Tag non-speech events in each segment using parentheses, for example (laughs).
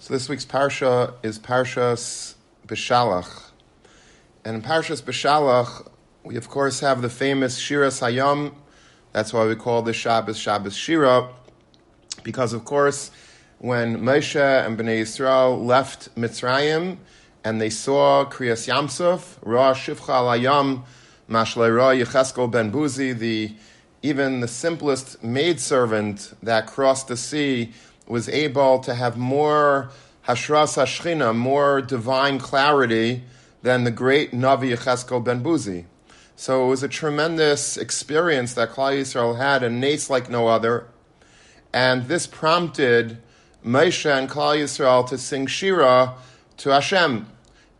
So this week's parsha is Parshas Beshalach. And in Parshas Beshalach, we of course have the famous Shira Hayam. That's why we call this Shabbos Shabbos Shira, because of course, when Moshe and Bnei Yisrael left Mitzrayim and they saw Kriyas Yamsuf, Ra Shivcha Alayam, Mashlei Ra Yecheskel Ben Buzi, the even the simplest maidservant that crossed the sea was able to have more hashras hashchina, more divine clarity than the great Navi Yecheskel ben Buzi. So it was a tremendous experience that Klal Yisrael had, a nace like no other. And this prompted Moshe and Klal Yisrael to sing Shira to Hashem.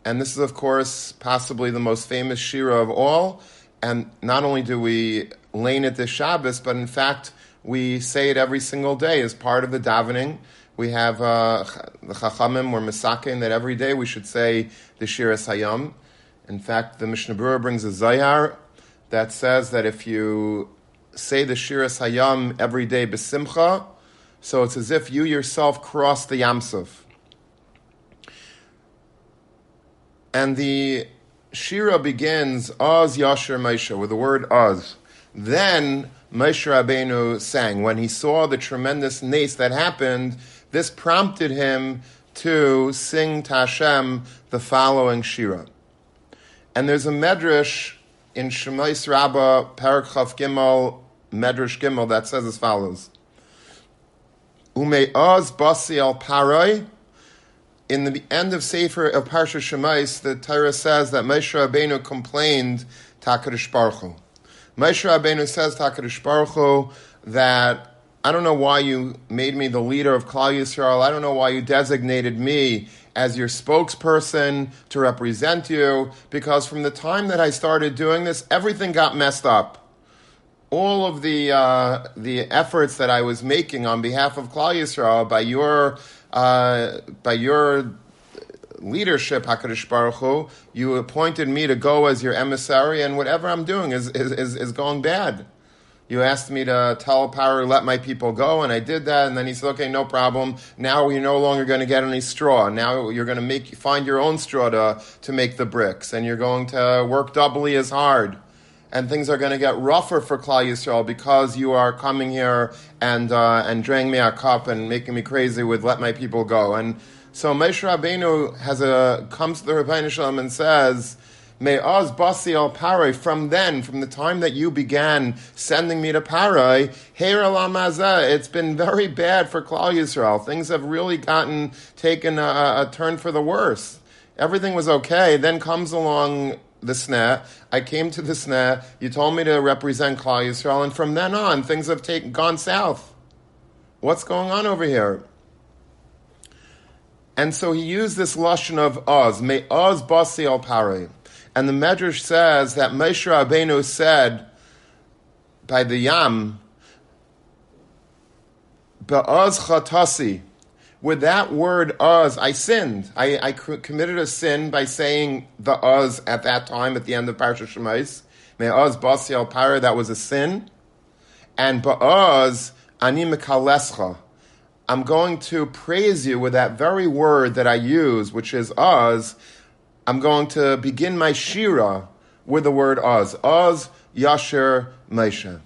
And this is, of course, possibly the most famous Shira of all. And not only do we lane it this Shabbos, but in fact, we say it every single day as part of the davening. We have uh, the Chachamim or Misakin that every day we should say the Shira Hayam. In fact, the Mishnah Berurah brings a Zayar that says that if you say the Shira Hayam every day besimcha, so it's as if you yourself cross the Yamsuf. And the Shira begins Oz Yasher Moshe with the word Oz. Then Moshe Rabbeinu sang. When he saw the tremendous nace that happened, this prompted him to sing to Hashem the following shira. And there's a medrash in Shemais Rabbah, Parak Gimel, Medrash Gimel, that says as follows. Ume Ume'oz basi al parai. In the end of Sefer of Parsha Shemais, the Torah says that Moshe Rabbeinu complained to HaKadosh Baruch Hu. Moshe Rabbeinu says to HaKadosh Baruch Hu that I don't know why you made me the leader of Klal Yisrael. I don't know why you designated me as your spokesperson to represent you, because from the time that I started doing this, everything got messed up. All of the uh, the efforts that I was making on behalf of Klal Yisrael by your uh, by your leadership, Hakadosh Baruch Hu, you appointed me to go as your emissary, and whatever I'm doing is, is, is, is going bad. You asked me to tell Paro let my people go, and I did that. And then he said, "Okay, no problem. Now you're no longer going to get any straw. Now you're going to make find your own straw to to make the bricks, and you're going to work doubly as hard." And things are going to get rougher for Klal Yisrael because you are coming here and uh, and draining me a cup and making me crazy with let my people go. And so Moshe Rabbeinu has a comes to the Rebbeinu Shalom and says, "May Oz Basi al Parai." From then, from the time that you began sending me to Parai, it's been very bad for Klal Yisrael. Things have really gotten taken a, a turn for the worse. Everything was okay. Then comes along the sneh. I came to the sneh. You told me to represent Klal Yisrael, and from then on, things have gone south. What's going on over here? And so he used this lashon of Oz, may Oz basi al pare. And the Medrash says that Moshe Rabbeinu said by the Yam, Ba'oz chatasi, with that word Oz, I sinned. I, I committed a sin by saying the Oz at that time at the end of Parsha Shemais. May Oz basi al pare, that was a sin. And Ba'oz ani mekalescha. I'm going to praise you with that very word that I use, which is Oz. I'm going to begin my Shira with the word Oz. Oz Yasher Moshe.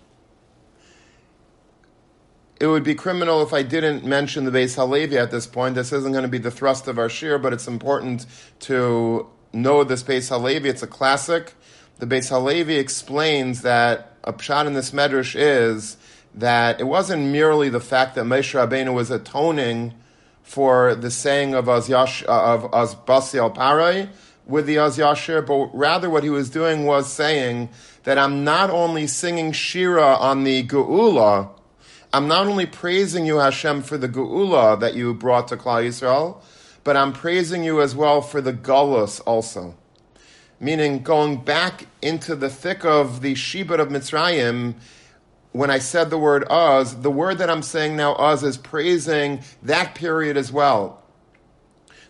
It would be criminal if I didn't mention the Beis Halevi at this point. This isn't going to be the thrust of our shir, but it's important to know this Beis Halevi. It's a classic. The Beis Halevi explains that a pshat in this medrash is that it wasn't merely the fact that Moshe Rabbeinu was atoning for the saying of Az, Yash, uh, of Az Basi al Parai with the Az Yashir, but rather what he was doing was saying that I'm not only singing Shira on the Geula, I'm not only praising you, Hashem, for the Geula that you brought to Klal Yisrael, but I'm praising you as well for the Gullus also. Meaning going back into the thick of the Shibud of Mitzrayim when I said the word Oz, the word that I'm saying now, Oz, is praising that period as well.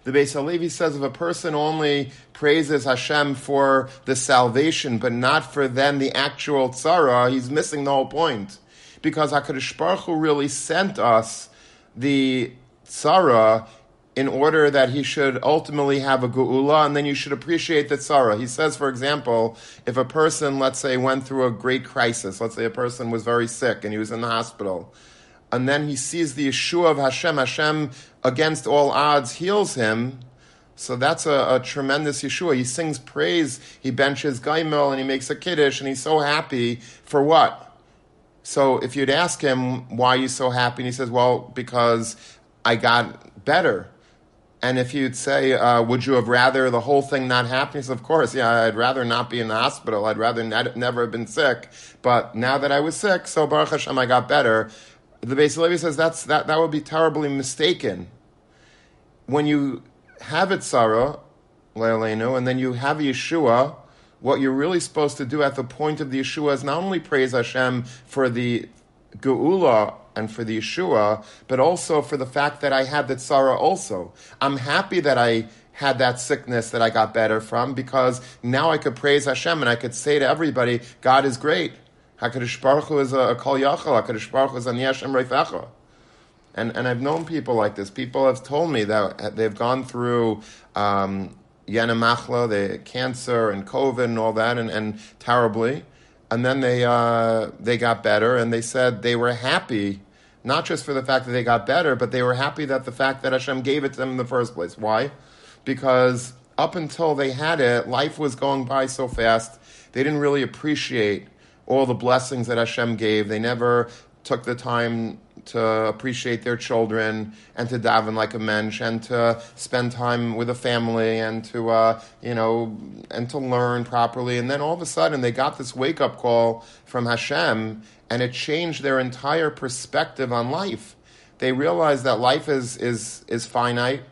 The Beis Halevi says if a person only praises Hashem for the salvation, but not for then the actual tzara, he's missing the whole point. Because HaKadosh Baruch Hu really sent us the tzara in order that he should ultimately have a geula, and then you should appreciate the tzara. He says, for example, if a person, let's say, went through a great crisis, let's say a person was very sick and he was in the hospital, and then he sees the Yeshua of Hashem, Hashem against all odds heals him. So that's a, a tremendous Yeshua. He sings praise, he benches Gaimel, and he makes a Kiddush, and he's so happy for what? So if you'd ask him, why are you so happy? And he says, well, because I got better. And if you'd say, uh, would you have rather the whole thing not happen? He says, of course, yeah, I'd rather not be in the hospital. I'd rather ne- never have been sick. But now that I was sick, so Baruch Hashem, I got better. The Beis Levi says that's, that, that would be terribly mistaken. When you have it, tzara, Leilenu, and then you have Yeshua, what you're really supposed to do at the point of the Yeshua is not only praise Hashem for the Geula and for the Yeshua, but also for the fact that I had that tzara also. I'm happy that I had that sickness that I got better from because now I could praise Hashem and I could say to everybody, God is great. HaKadosh Baruch Hu is a, kol yachal. HaKadosh Baruch Hu is an yeshem reifecha. And, and I've known people like this. People have told me that they've gone through um, Yenamachla, the cancer and COVID and all that, and, and terribly and then they uh, they got better, and they said they were happy, not just for the fact that they got better, but they were happy that the fact that Hashem gave it to them in the first place. Why? Because up until they had it, life was going by so fast. They didn't really appreciate all the blessings that Hashem gave. They never took the time to appreciate their children and to daven like a mensch and to spend time with a family and to uh, you know and to learn properly and then all of a sudden they got this wake up call from Hashem and it changed their entire perspective on life. They realized that life is is is finite,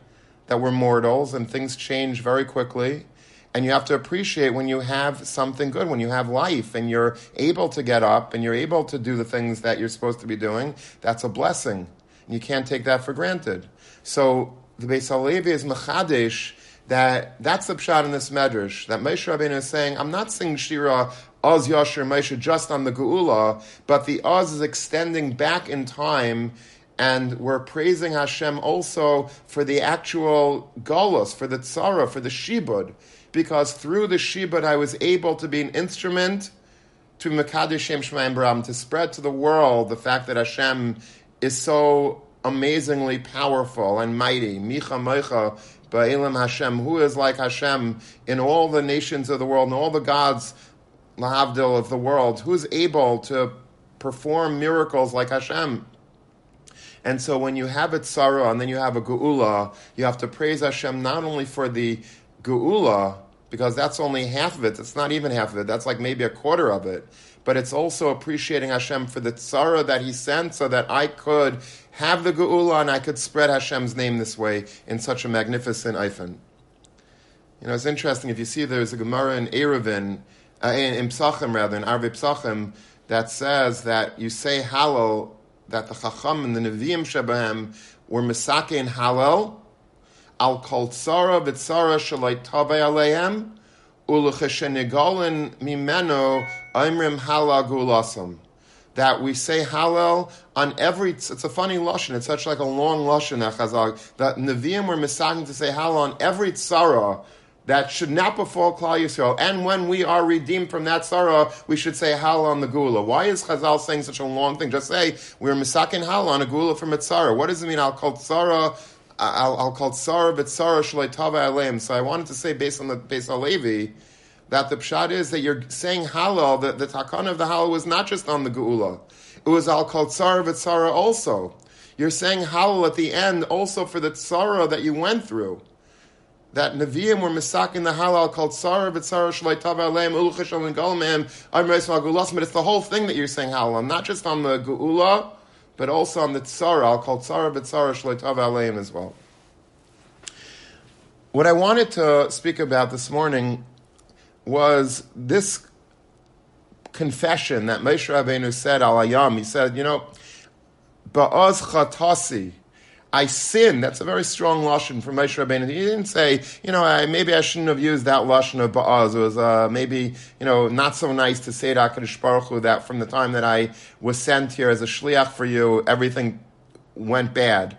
that we're mortals and things change very quickly and you have to appreciate when you have something good, when you have life and you're able to get up and you're able to do the things that you're supposed to be doing. That's a blessing. And you can't take that for granted. So the Beis Halevi is Machadish that that's the pshat in this medrash that Moshe Rabbeinu is saying, I'm not saying Shira Oz Yasher Moshe just on the Geula, but the Oz is extending back in time and we're praising Hashem also for the actual galus, for the tzara, for the shibud because through the Shibud I was able to be an instrument to Mekadesh Shem Shemayim to spread to the world the fact that Hashem is so amazingly powerful and mighty. Micha Moicha Ba'ilim Hashem, who is like Hashem in all the nations of the world and all the gods, Lahavdil of the world, who's able to perform miracles like Hashem. And so when you have a tzara and then you have a Geula, you have to praise Hashem not only for the geula, because that's only half of it. That's not even half of it. That's like maybe a quarter of it. But it's also appreciating Hashem for the tzara that He sent, so that I could have the geula and I could spread Hashem's name this way in such a magnificent eifin. You know, it's interesting if you see there's a Gemara in Eruvin, uh, in, in Psachim rather, in Arve Psachim, that says that you say Hallel, that the Chacham and the Nevi'im Shebahem were Misake in Hallel, al kol tzara v'tzara shalai tave aleihem ulecheshenigolen mimeno imrim halagulasam. That we say Hallel on every. It's a funny lashon. It's such like a long lashon. That Nevi'im were misaking to say Hallel on every tzara that should not befall Klal Yisrael. And when we are redeemed from that sorrow, we should say Hal on the Gula. Why is Chazal saying such a long thing? Just say we're misakin Hal on a Gula from a tzara. What does it mean? I'll call tzara I'll, I'll call tsar b'tzara shalei tava aleim. So I wanted to say, based on the Beis Halevi, that the pshat is that you're saying Hallel, that the takana of the Hallel was not just on the geula. It was al called tsara v'tzara also. You're saying Hallel at the end also for the tsara that you went through. That Nevi'im were misaking the Hallel called tsara v'tzara shalei tava aleim uluchashal and galmem I'm But it's the whole thing that you're saying Hallel, not just on the geula but also on the tzara. I'll call tzara b'tzara shleitav aleim as well. What I wanted to speak about this morning was this confession that Moshe Rabbeinu said al Ayam. He said, you know, ba'az chatasi, I sin. That's a very strong lashon from Moshe Rabbeinu. He didn't say, you know, I, maybe I shouldn't have used that lashon of ba'az. It was uh, maybe, you know, not so nice to say to Hakadosh Baruch Hu that from the time that I was sent here as a shliach for you, everything went bad.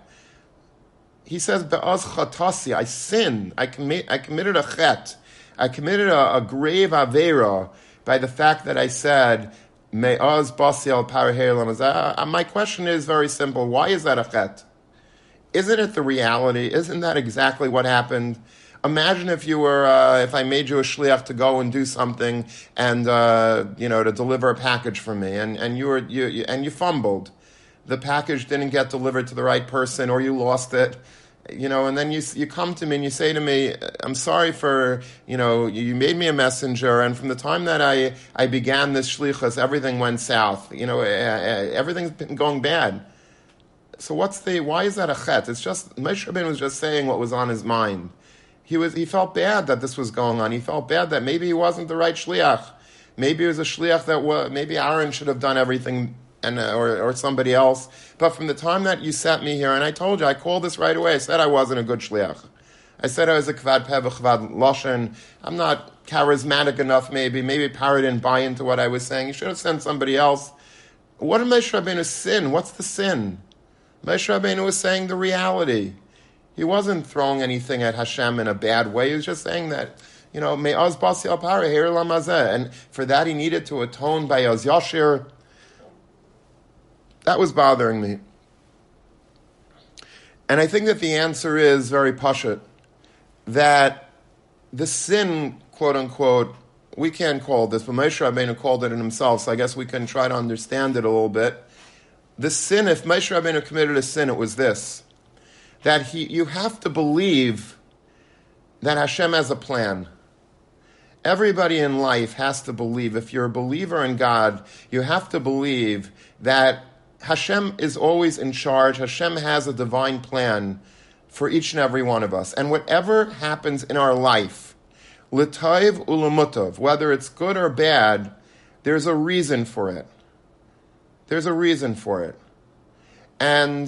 he says, Be'az chatasi, I sinned, I, I committed a chet, I committed a, a grave avera by the fact that I said, Me'az basi al uh, My question is very simple. Why is that a chet? Isn't it the reality? Isn't that exactly what happened? Imagine if you were, uh, if I made you a shliach to go and do something and, uh, you know, to deliver a package for me and, and you were, you, you, and you fumbled. The package didn't get delivered to the right person or you lost it you know, and then you you come to me and you say to me, "I'm sorry for you know you made me a messenger, and from the time that I I began this shlichus, everything went south. You know, everything's been going bad. So what's the why is that a chet? It's just Moshe Rabbeinu was just saying what was on his mind. He was he felt bad that this was going on. He felt bad that maybe he wasn't the right shliach. Maybe it was a shliach that was, maybe Aaron should have done everything and uh, or, or somebody else. But from the time that you sent me here, and I told you, I called this right away. I said I wasn't a good shliach. I said I was a kvad peh, kvad loshen. I'm not charismatic enough, maybe. Maybe Paro didn't buy into what I was saying. You should have sent somebody else. What did Moshe Rabbeinu sin? What's the sin? Moshe Rabbeinu was saying the reality. He wasn't throwing anything at Hashem in a bad way. He was just saying that, you know, me'az basi al para, and for that he needed to atone by az yashir, that was bothering me. And I think that the answer is very pashut that the sin, quote unquote, we can't call this, but Moshe Rabbeinu called it in himself, so I guess we can try to understand it a little bit. The sin, if Moshe Rabbeinu committed a sin, it was this that he, you have to believe that Hashem has a plan. Everybody in life has to believe, if you're a believer in God, you have to believe that Hashem is always in charge. Hashem has a divine plan for each and every one of us. And whatever happens in our life, l'taiv ulamutov, whether it's good or bad, there's a reason for it. There's a reason for it. And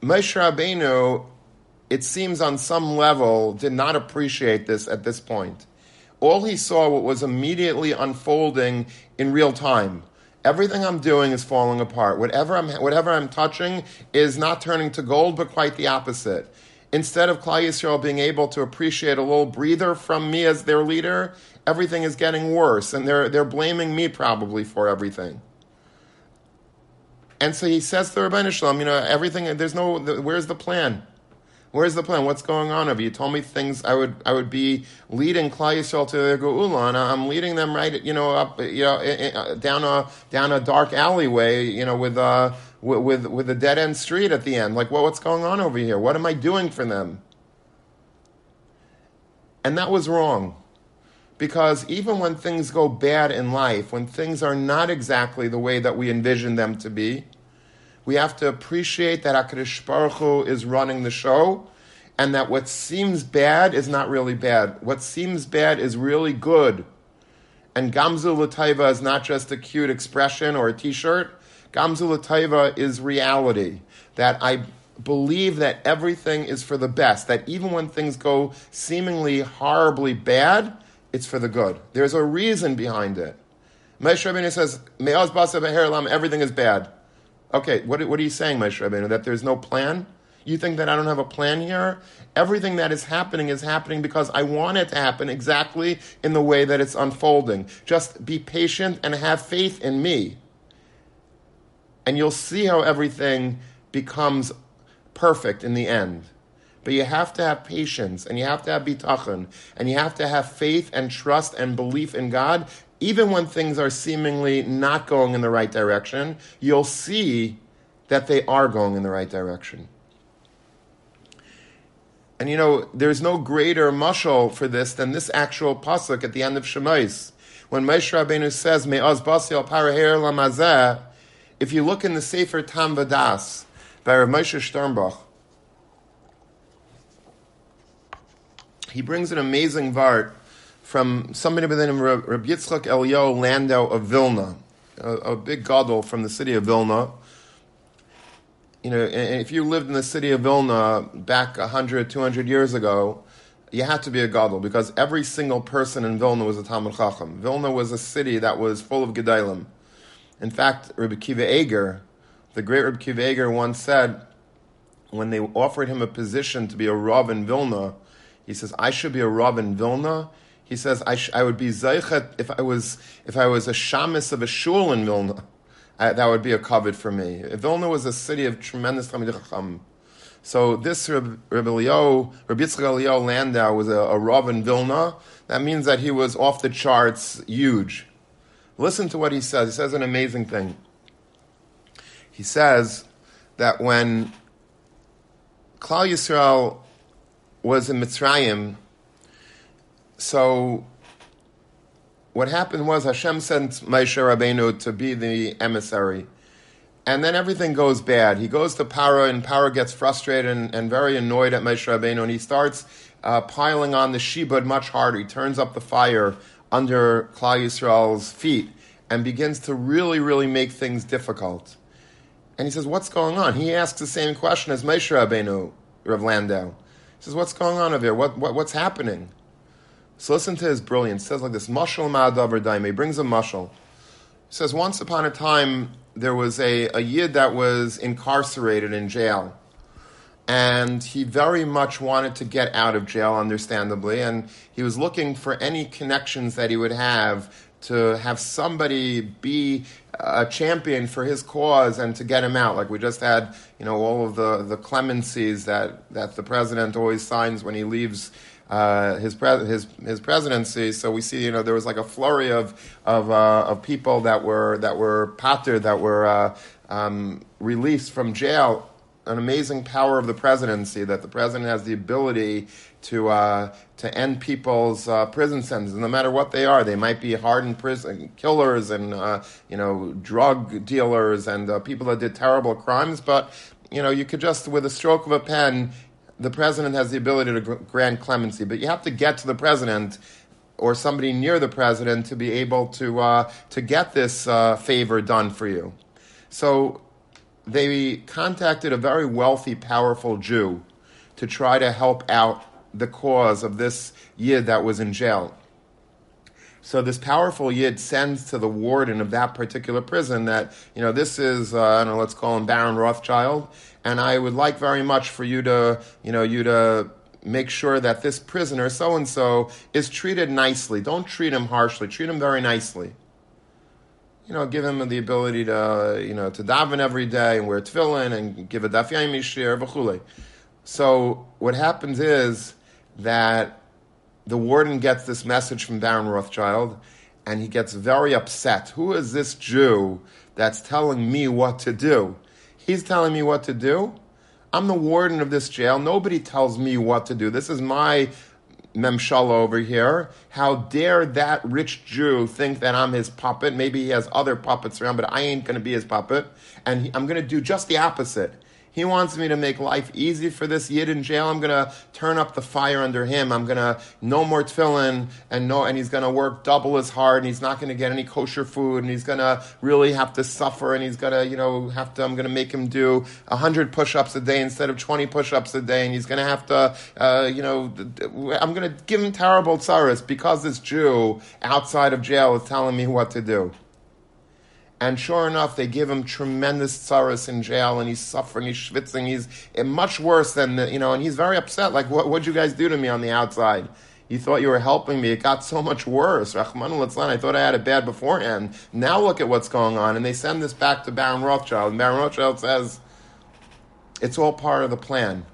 Moshe Rabbeinu, it seems on some level, did not appreciate this at this point. All he saw what was immediately unfolding in real time everything I'm doing is falling apart. Whatever I'm, whatever I'm touching is not turning to gold, but quite the opposite. Instead of Klal Yisrael being able to appreciate a little breather from me as their leader, everything is getting worse, and they're, they're blaming me probably for everything. And so he says to Rabbi Shalom, you know, everything, there's no, where's the plan? Where's the plan? What's going on over? You told me things I would I would be leading Klal Yisrael to their geula, and I'm leading them right, you know, up, you know, down a down a dark alleyway, you know, with uh with with a dead end street at the end. Like, well, what's going on over here? What am I doing for them? And that was wrong. Because even when things go bad in life, when things are not exactly the way that we envision them to be, we have to appreciate that HaKadosh Baruch Hu is running the show and that what seems bad is not really bad. What seems bad is really good. And Gamzu Lataiva is not just a cute expression or a t-shirt. Gamzu Lataiva is reality. That I believe that everything is for the best. That even when things go seemingly horribly bad, it's for the good. There's a reason behind it. Moshe Rabbeinu says, everything is bad. Okay, what, what are you saying, Moshe Rabbeinu? That there's no plan? You think that I don't have a plan here? Everything that is happening is happening because I want it to happen exactly in the way that it's unfolding. Just be patient and have faith in me. And you'll see how everything becomes perfect in the end. But you have to have patience and you have to have bitachon and you have to have faith and trust and belief in God even when things are seemingly not going in the right direction, you'll see that they are going in the right direction. And you know, there's no greater mushal for this than this actual pasuk at the end of Shemais. When Moshe Rabbeinu says, Me'az basi al paraher lamazeh, if you look in the Sefer Taam Vodaas by Rav Moshe Sternbuch, he brings an amazing vart from somebody by the name of Rabbi Yitzchak Elio Landau of Vilna, a, a big gadol from the city of Vilna. You know, if you lived in the city of Vilna back 100, 200 years ago, you had to be a gadol because every single person in Vilna was a Talmud Chacham. Vilna was a city that was full of gedalim. In fact, Rabbi Akiva Eger, the great Rabbi Akiva Eger once said when they offered him a position to be a Rav in Vilna, he says, I should be a Rav in Vilna. He says, I, sh- I would be Zeichet if I was if I was a shamus of a shul in Vilna. I, that would be a covet for me. Vilna was a city of tremendous Talmid Chacham. So this Rabbi Elio, Rabbi Yitzchak Landau was a, a Rav in Vilna. That means that he was off the charts, huge. Listen to what he says. He says an amazing thing. He says that when Klal Yisrael was in Mitzrayim, so what happened was Hashem sent Moshe Rabbeinu to be the emissary. And then everything goes bad. He goes to Paro, and Paro gets frustrated and, and very annoyed at Moshe Rabbeinu, and he starts uh, piling on the shibud much harder. He turns up the fire under Klal Yisrael's feet and begins to really, really make things difficult. And he says, "What's going on?" He asks the same question as Moshe Rabbeinu, Rav Landau. He says, "What's going on over here? What, what, what's happening?" So listen to his brilliance. Says like this: "Mashal ma'adavar daime." He brings a mashal. He says, "Once upon a time, there was a, a yid that was incarcerated in jail." and he very much wanted to get out of jail, understandably, and he was looking for any connections that he would have to have somebody be a champion for his cause and to get him out. Like we just had, you know, all of the, the clemencies that, that the president always signs when he leaves uh, his, pre- his, his presidency. So we see, you know, there was like a flurry of, of, uh, of people that were, that were pater, that were uh, um, released from jail an amazing power of the presidency that the president has the ability to uh, to end people's uh, prison sentences, no matter what they are. They might be hardened prison killers and uh, you know drug dealers and uh, people that did terrible crimes, but you know you could just with a stroke of a pen, the president has the ability to grant clemency. But you have to get to the president. Or somebody near the president to be able to uh, to get this uh, favor done for you. So they contacted a very wealthy, powerful Jew to try to help out the cause of this yid that was in jail. So this powerful yid sends to the warden of that particular prison that you know this is uh, I don't know let's call him Baron Rothschild, and I would like very much for you to you know you to make sure that this prisoner so and so is treated nicely. Don't treat him harshly. Treat him very nicely you know, give him the ability to, you know, to daven every day and wear tefillin and give a daf yomi v'chule. So what happens is that the warden gets this message from Baron Rothschild, and he gets very upset. Who is this Jew that's telling me what to do? He's telling me what to do. I'm the warden of this jail. Nobody tells me what to do. This is my memshala over here. How dare that rich Jew think that I'm his puppet? Maybe he has other puppets around, but I ain't going to be his puppet. And he, I'm going to do just the opposite. He wants me to make life easy for this yid in jail. I'm going to turn up the fire under him. I'm going to no more tefillin and no, and he's going to work double as hard and he's not going to get any kosher food and he's going to really have to suffer and he's going to, you know, have to, I'm going to make him do 100 push-ups a day instead of 20 push-ups a day and he's going to have to, uh, you know, I'm going to give him terrible tsaris because this Jew outside of jail is telling me what to do. And sure enough, they give him tremendous tsaras in jail, and he's suffering, he's schwitzing, he's eh, much worse than, the, you know, and he's very upset. Like, what, what'd you guys do to me on the outside? You thought you were helping me. It got so much worse. Rahman al I thought I had it bad beforehand. Now look at what's going on. And they send this back to Baron Rothschild. And Baron Rothschild says, it's all part of the plan.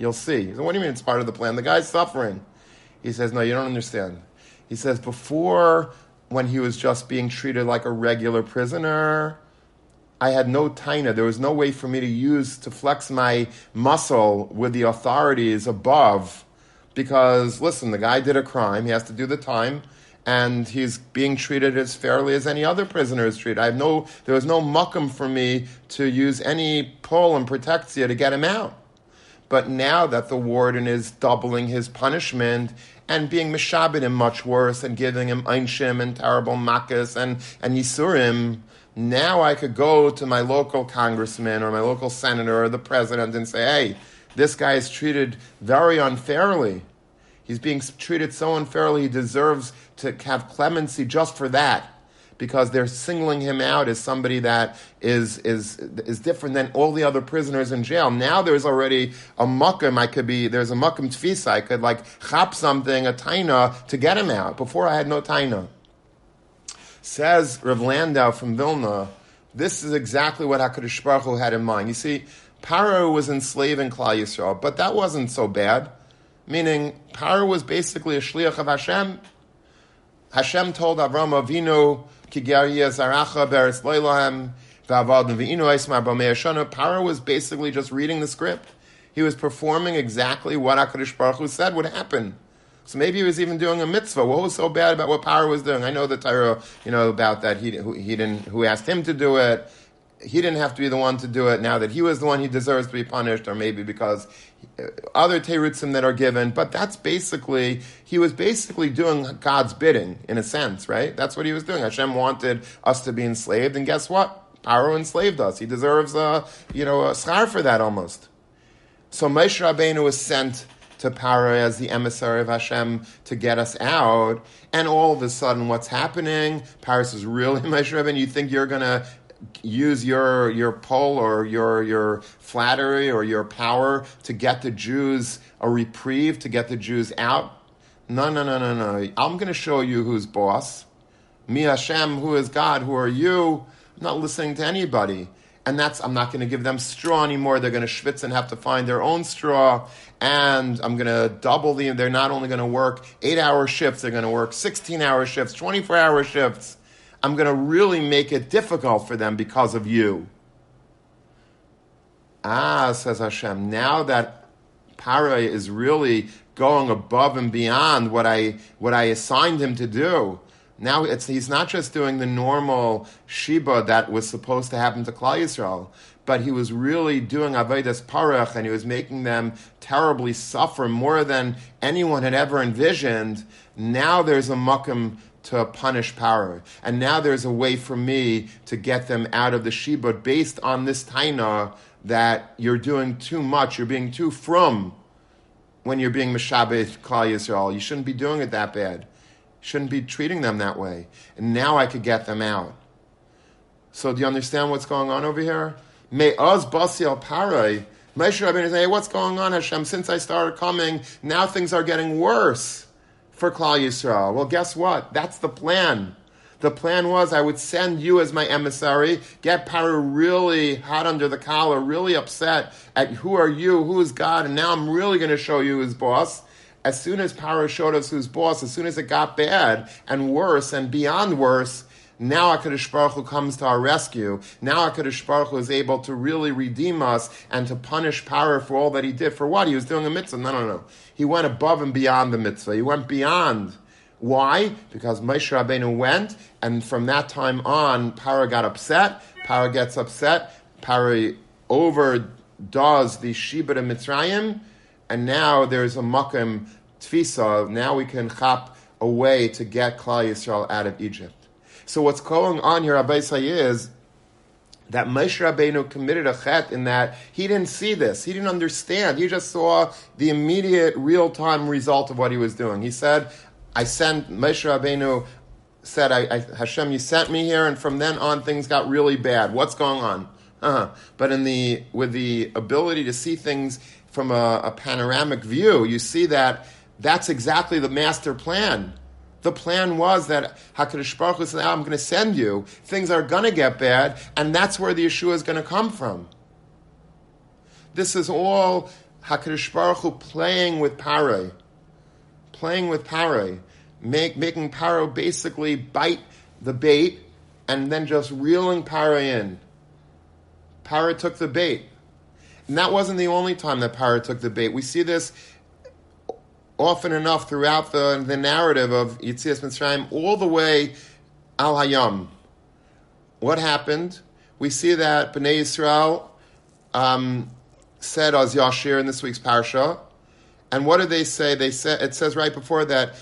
You'll see. Said, what do you mean it's part of the plan? The guy's suffering. He says, no, you don't understand. He says, before when he was just being treated like a regular prisoner. I had no taina. There was no way for me to use to flex my muscle with the authorities above. Because listen, the guy did a crime. He has to do the time, and he's being treated as fairly as any other prisoner is treated. I have no. There was no muckum for me to use any pull and protectia to get him out. But now that the warden is doubling his punishment, and being mishabed him much worse and giving him einshim and terrible makas and, and yisurim, now I could go to my local congressman or my local senator or the president and say, hey, this guy is treated very unfairly. He's being treated so unfairly, he deserves to have clemency just for that because they're singling him out as somebody that is is is different than all the other prisoners in jail. Now there's already a mukim. I could be there's a mukim tfisa. I could like chop something a taina to get him out. Before I had no taina. Says Rav Landau from Vilna. This is exactly what Hakadosh Baruch Hu had in mind. You see, Paro was enslaving Klal Yisrael, but that wasn't so bad. Meaning, Paro was basically a shliach of Hashem. Hashem told Avram Avinu, "Kigeria zaracha beres loilahem v'avad v'inu eismar b'mei Paro was basically just reading the script. He was performing exactly what Hakadosh Baruch Hu said would happen. So maybe he was even doing a mitzvah. What was so bad about what Paro was doing? I know the Torah, you know, about that. He, who, he didn't, who asked him to do it. He didn't have to be the one to do it. Now that he was the one, he deserves to be punished, or maybe because uh, other terutzim that are given. But that's basically he was basically doing God's bidding in a sense, right? That's what he was doing. Hashem wanted us to be enslaved, and guess what? Paro enslaved us. He deserves a you know a schar for that almost. So Moshe Rabbeinu was sent to Paro as the emissary of Hashem to get us out. And all of a sudden, what's happening? Paris is really (laughs) Moshe Rabbeinu. You think you're to use your your pull or your your flattery or your power to get the Jews a reprieve, to get the Jews out? No, no, no, no, no. I'm going to show you who's boss. Me Hashem, who is God? Who are you? I'm not listening to anybody and that's I'm not going to give them straw anymore. They're going to schwitz and have to find their own straw, and I'm going to double the. They're not only going to work eight hour shifts, they're going to work sixteen hour shifts, twenty four hour shifts. I'm going to really make it difficult for them because of you. Ah, says Hashem. Now that Para is really going above and beyond what I what I assigned him to do. Now he's not just doing the normal shiba that was supposed to happen to Klal Yisrael, but he was really doing avodas parach, and he was making them terribly suffer more than anyone had ever envisioned. Now there's a mukim to punish Paro, and now there's a way for me to get them out of the shiba based on this taina that you're doing too much, you're being too from when you're being mishabed Klal Yisrael. You shouldn't be doing it that bad. You Shouldn't be treating them that way. And now I could get them out. So do you understand what's going on over here? May us basiel parai. Moshe Rabbeinu say, hey, what's going on, Hashem? Since I started coming, now things are getting worse for Klal Yisrael. Well, guess what? That's the plan. The plan was I would send you as my emissary, get Paro really hot under the collar, really upset at who are you, who is God, and now I'm really going to show you his boss as soon as Paro showed us who's boss, as soon as it got bad and worse and beyond worse, now HaKadosh Baruch Hu comes to our rescue. Now HaKadosh Baruch Hu is able to really redeem us and to punish Paro for all that he did. For what? He was doing a mitzvah. No, no, no. He went above and beyond the mitzvah. He went beyond. Why? Because Moshe Rabbeinu went, and from that time on, Paro got upset. Paro gets upset. Paro overdoes the Shibud of Mitzrayim and now there's a makim tfisa. Now we can chop a way to get Klal Yisrael out of Egypt. So what's going on here, Abay is that Moshe Rabbeinu committed a chet in that he didn't see this, he didn't understand. He just saw the immediate, real-time result of what he was doing. He said, "I sent Moshe Rabbeinu." Said, I, I, Hashem, you sent me here, and from then on things got really bad. What's going on? Uh-huh. But in the with the ability to see things from a, a panoramic view, you see that that's exactly the master plan. The plan was that Hakadosh Baruch Hu said, ah, "I'm going to send you. Things are going to get bad, and that's where the Yeshua is going to come from." This is all Hakadosh Baruch Hu playing with Pare, playing with Pare, make, making Paro basically bite the bait, and then just reeling Pare in. Paro took the bait. And that wasn't the only time that Paro took the bait. We see this often enough throughout the, the narrative of Yitzias Mitzrayim, all the way Al Hayam. What happened? We see that Bnei Yisrael um, said Az Yashir in this week's parsha, and what did they say? They said it says right before that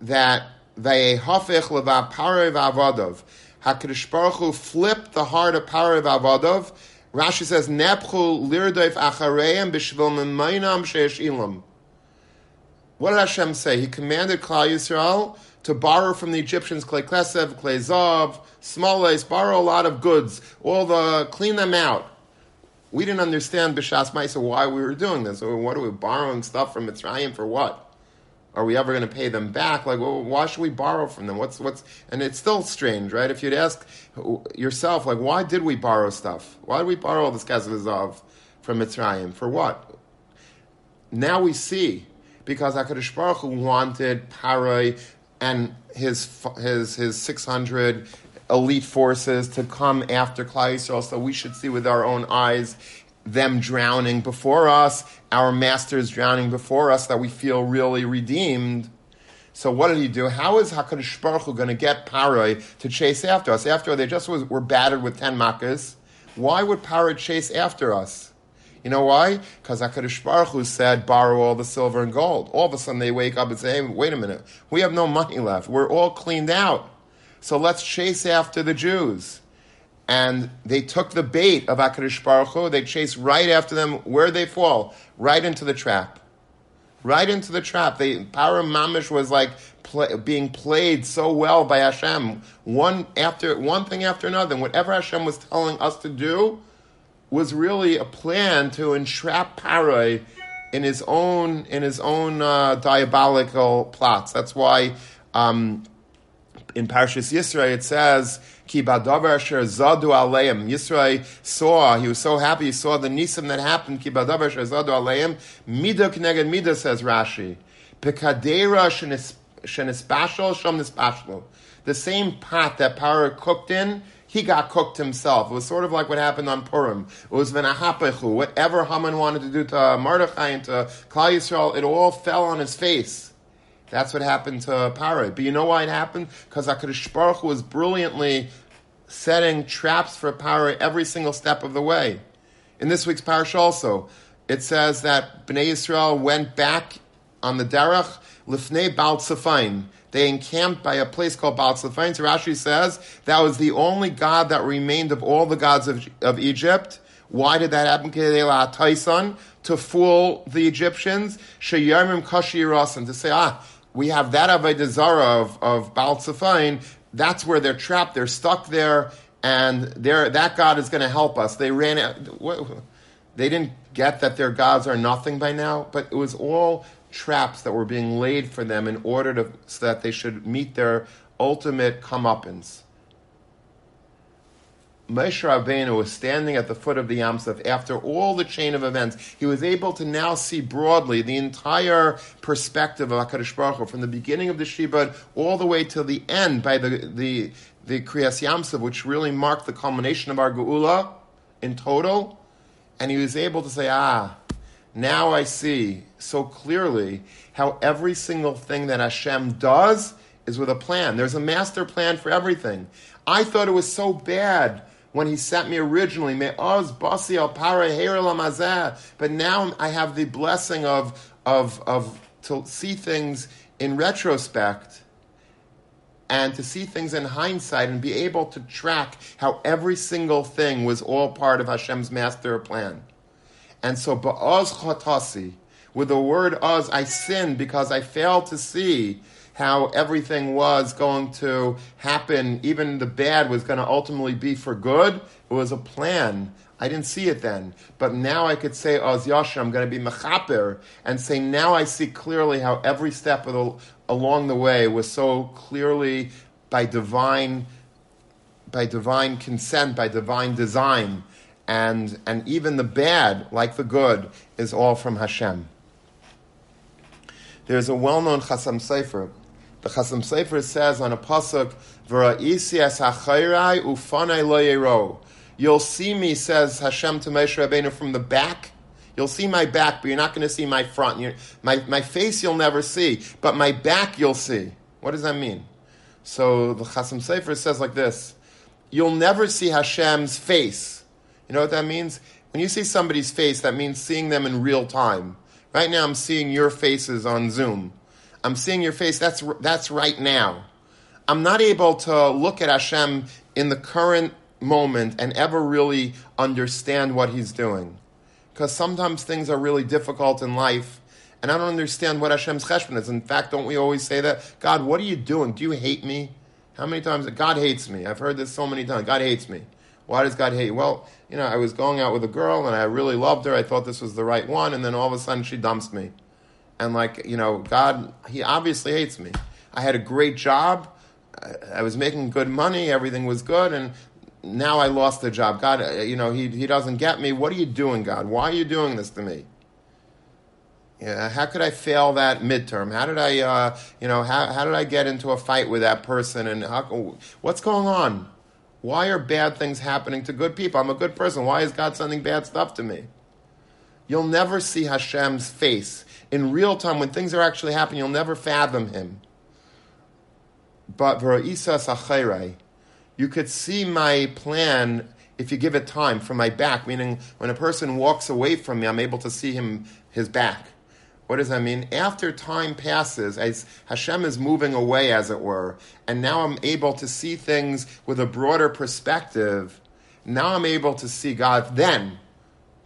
that Vayehafich leva Paro v'avadov. Hakadosh Baruch Hu flipped the heart of Paro v'avadov Rashi says, Nepchu lirdoif achareim b'shvil memainam sheish. What did Hashem say? He commanded Klal Yisrael to borrow from the Egyptians clay klesev, clay zav, borrow a lot of goods, all the clean them out. We didn't understand Bishas ma'isa why we were doing this. What are we borrowing stuff from Mitzrayim for? What? Are we ever going to pay them back? Like, well, why should we borrow from them? What's what's? And it's still strange, right? If you'd ask yourself, like, why did we borrow stuff? Why did we borrow all this kazav from Mitzrayim for what? Now we see because Hakadosh Baruch Hu wanted Parai and his his his six hundred elite forces to come after Klal Yisrael, so we should see with our own eyes them drowning before us, our masters drowning before us, that we feel really redeemed. So what did he do? How is Hakadosh Baruch Hu going to get Parai to chase after us? After they just was, were battered with ten makas. Why would Parai chase after us? You know why? Because Hakadosh Baruch Hu said, "Borrow all the silver and gold." All of a sudden, they wake up and say, "Hey, wait a minute, we have no money left. We're all cleaned out. So let's chase after the Jews." and they took the bait of Akadosh Baruch Hu. They chased right after them. Where they fall? Right into the trap. Right into the trap. They power mamish was like play, being played so well by Hashem. One after one thing after another. And whatever Hashem was telling us to do was really a plan to entrap Parai in his own in his own uh, diabolical plots. That's why um, in Parshas Yisrael it says Ki badavar asher zadu aleim. Yisrael saw, he was so happy, he saw the nisim that happened. Ki badavar asher zadu aleim. Mida kneged mida, says Rashi. Pekadera shenispashal shom nispashlo. The same pot that Parah cooked in, he got cooked himself. It was sort of like what happened on Purim. It was venahapechu. Whatever Haman wanted to do to Mordechai and to Klal Yisrael, it all fell on his face. That's what happened to Parah. But you know why it happened? Because HaKadosh Baruch was brilliantly setting traps for Parah every single step of the way. In this week's parish also, it says that Bnei Yisrael went back on the Derech Lifnei Tzafain. They encamped by a place called Baal. So Rashi says that was the only God that remained of all the gods of, of Egypt. Why did that happen? To fool the Egyptians. To say, ah, we have that Avodah Zara of, of Baal Tzafain, that's where they're trapped, they're stuck there, and that God is going to help us. They ran out, they didn't get that their gods are nothing by now, but it was all traps that were being laid for them in order to, so that they should meet their ultimate comeuppance. Moshe Rabbeinu was standing at the foot of the Yam Suf after all the chain of events. He was able to now see broadly the entire perspective of Hakadosh Baruch Hu, from the beginning of the Shibud all the way till the end by the the the Kriyas Yam Suf, which really marked the culmination of our Geula in total. And he was able to say, "Ah, now I see so clearly how every single thing that Hashem does." Is with a plan. There's a master plan for everything. I thought it was so bad when he sent me originally. But now I have the blessing of, of, of to see things in retrospect and to see things in hindsight and be able to track how every single thing was all part of Hashem's master plan. And so ba'oz chatasi, with the word oz, I sinned because I failed to see how everything was going to happen, even the bad was going to ultimately be for good. It was a plan. I didn't see it then. But now I could say, Oz Yasha, I'm going to be mechaper, and say, now I see clearly how every step the, along the way was so clearly by divine, by divine consent, by divine design. And, and even the bad, like the good, is all from Hashem. There's a well-known Chasam Sofer. the Chasam Sofer says on a pasuk, You'll see me, says Hashem to Moshe Rabbeinu, from the back. You'll see my back, but you're not going to see my front. My, my face you'll never see, but my back you'll see. What does that mean? So the Chasam Sofer says like this You'll never see Hashem's face. You know what that means? When you see somebody's face, that means seeing them in real time. Right now, I'm seeing your faces on Zoom. I'm seeing your face. That's, that's right now. I'm not able to look at Hashem in the current moment and ever really understand what He's doing. Because sometimes things are really difficult in life, And I don't understand what Hashem's cheshbon is. In fact, don't we always say that? God, what are you doing? Do you hate me? How many times? God hates me. I've heard this so many times. God hates me. Why does God hate? You? Well, you know, I was going out with a girl and I really loved her. I thought this was the right one, and then all of a sudden she dumps me. And like, you know, God, He obviously hates me. I had a great job. I was making good money. Everything was good, and now I lost the job. God, uh, you know, He He doesn't get me. What are you doing, God? Why are you doing this to me? Yeah, how could I fail that midterm? How did I, uh, you know, how, how did I get into a fight with that person? And how, what's going on? Why are bad things happening to good people? I'm a good person. Why is God sending bad stuff to me? You'll never see Hashem's face in real time when things are actually happening. You'll never fathom Him. But V'ra'isa Sachairai, you could see my plan if you give it time from my back. Meaning, when a person walks away from me, I'm able to see him his back. What does that mean? After time passes, as Hashem is moving away, as it were, and now I'm able to see things with a broader perspective. Now I'm able to see God. Then,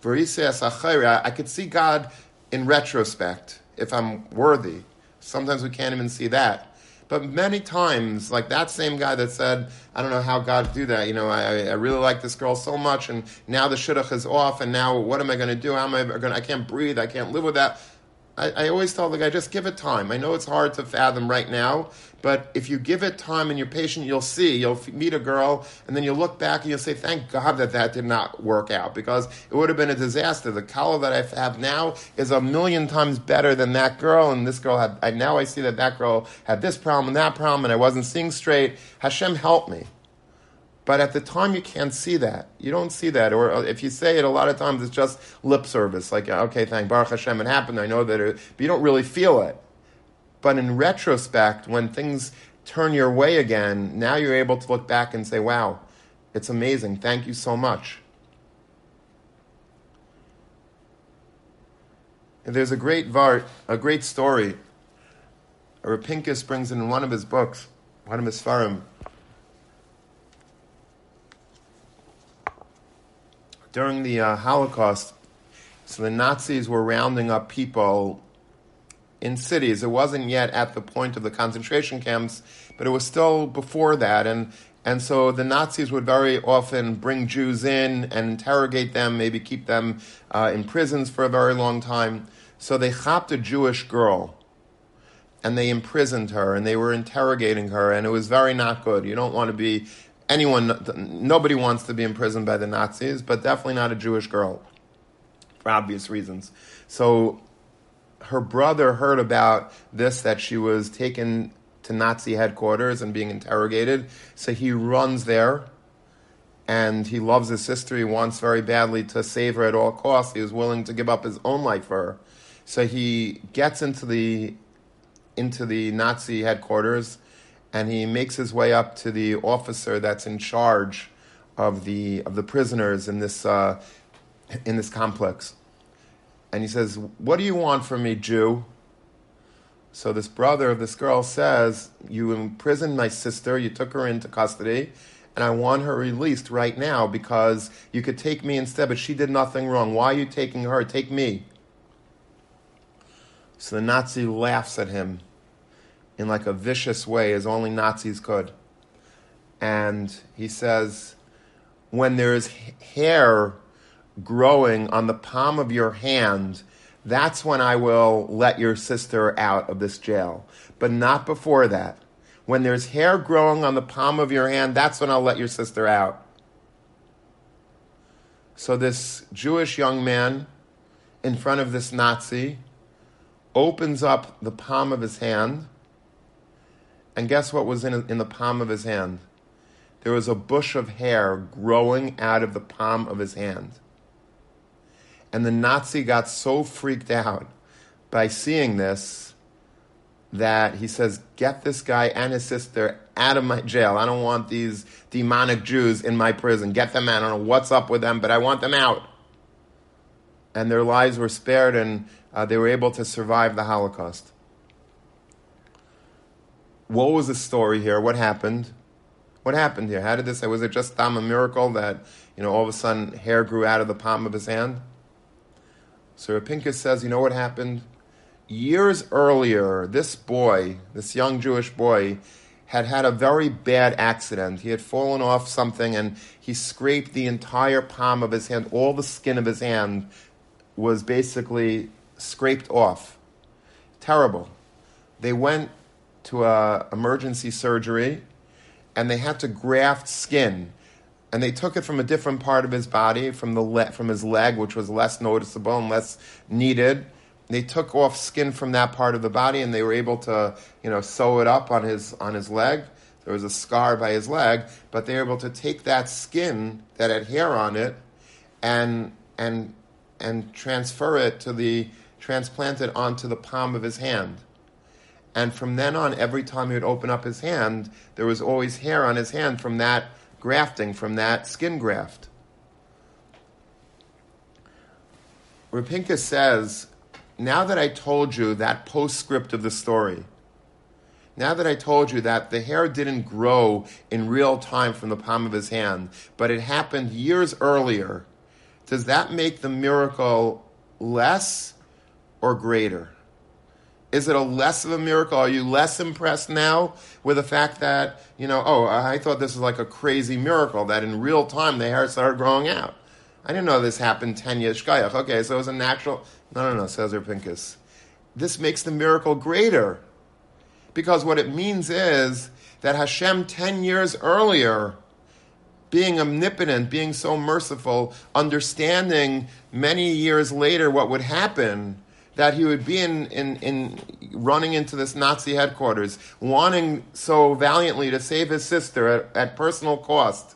I could see God in retrospect if I'm worthy. Sometimes we can't even see that. But many times, like that same guy that said, I don't know how God do that. You know, I, I really like this girl so much, and now the shidduch is off, and now what am I going to do? How am I going? I can't breathe. I can't live with that. I, I always tell the guy, just give it time. I know it's hard to fathom right now, but if you give it time and you're patient, you'll see. You'll meet a girl, and then you'll look back and you'll say, "Thank God that that did not work out," because it would have been a disaster. The kallah that I have now is a million times better than that girl, and this girl had. I, now I see that that girl had this problem and that problem, and I wasn't seeing straight. Hashem help me. But at the time, you can't see that. You don't see that. Or uh, if you say it, a lot of times it's just lip service. Like, okay, thank Baruch Hashem, it happened. I know that it, but you don't really feel it. But in retrospect, when things turn your way again, now you're able to look back and say, wow, it's amazing. Thank you so much. There's a great vart, a great story. Rav Pinkus brings in one of his books, one of his farim, during the uh, Holocaust, so the Nazis were rounding up people in cities. It wasn't yet at the point of the concentration camps, but it was still before that. And, and so the Nazis would very often bring Jews in and interrogate them, maybe keep them uh, in prisons for a very long time. So they chopped a Jewish girl and they imprisoned her and they were interrogating her, and it was very not good. You don't want to be anyone, nobody wants to be imprisoned by the Nazis, but definitely not a Jewish girl, for obvious reasons. So her brother heard about this, that she was taken to Nazi headquarters and being interrogated. So he runs there and he loves his sister. He wants very badly to save her at all costs. He was willing to give up his own life for her. So he gets into the into the Nazi headquarters and he makes his way up to the officer that's in charge of the of the prisoners in this uh, in this complex, and he says, "What do you want from me, Jew?" So this brother of this girl says, "You imprisoned my sister. You took her into custody." And I want her released right now because you could take me instead, but she did nothing wrong. Why are you taking her? Take me. So the Nazi laughs at him in like a vicious way as only Nazis could. And he says, when there's hair growing on the palm of your hand, that's when I will let your sister out of this jail. But not before that. When there's hair growing on the palm of your hand, that's when I'll let your sister out. So this Jewish young man in front of this Nazi opens up the palm of his hand and guess what was in, in the palm of his hand? There was a bush of hair growing out of the palm of his hand. And the Nazi got so freaked out by seeing this that he says, Get this guy and his sister out of my jail. I don't want these demonic Jews in my prison. Get them out. I don't know what's up with them, but I want them out. And their lives were spared and uh, they were able to survive the Holocaust what was the story here? What happened? What happened here? How did this? Was it just Tam a miracle that you know all of a sudden hair grew out of the palm of his hand? So Rav Pinkus says, you know what happened? years earlier, this boy, this young Jewish boy, had had a very bad accident. He had fallen off something and he scraped the entire palm of his hand. All the skin of his hand was basically scraped off. Terrible. They went to a emergency surgery and they had to graft skin and they took it from a different part of his body, from the le- from his leg, which was less noticeable and less needed, they took off skin from that part of the body and they were able to, you know, sew it up on his on his leg. There was a scar by his leg, but they were able to take that skin that had hair on it and and and transfer it to the transplant it onto the palm of his hand. And from then on, every time he would open up his hand, there was always hair on his hand from that grafting, from that skin graft. Rapinka says now that I told you that postscript of the story, now that I told you that the hair didn't grow in real time from the palm of his hand, but it happened years earlier, does that make the miracle less or greater? Is it a less of a miracle? Are you less impressed now with the fact that, you know, oh, I thought this was like a crazy miracle that in real time the hair started growing out? I didn't know this happened 10 years. Okay, so it was a natural. No, no, no, says Pinkus. This makes the miracle greater. Because what it means is that Hashem 10 years earlier, being omnipotent, being so merciful, understanding many years later what would happen, that he would be in, in, in running into this Nazi headquarters, wanting so valiantly to save his sister at, at personal cost,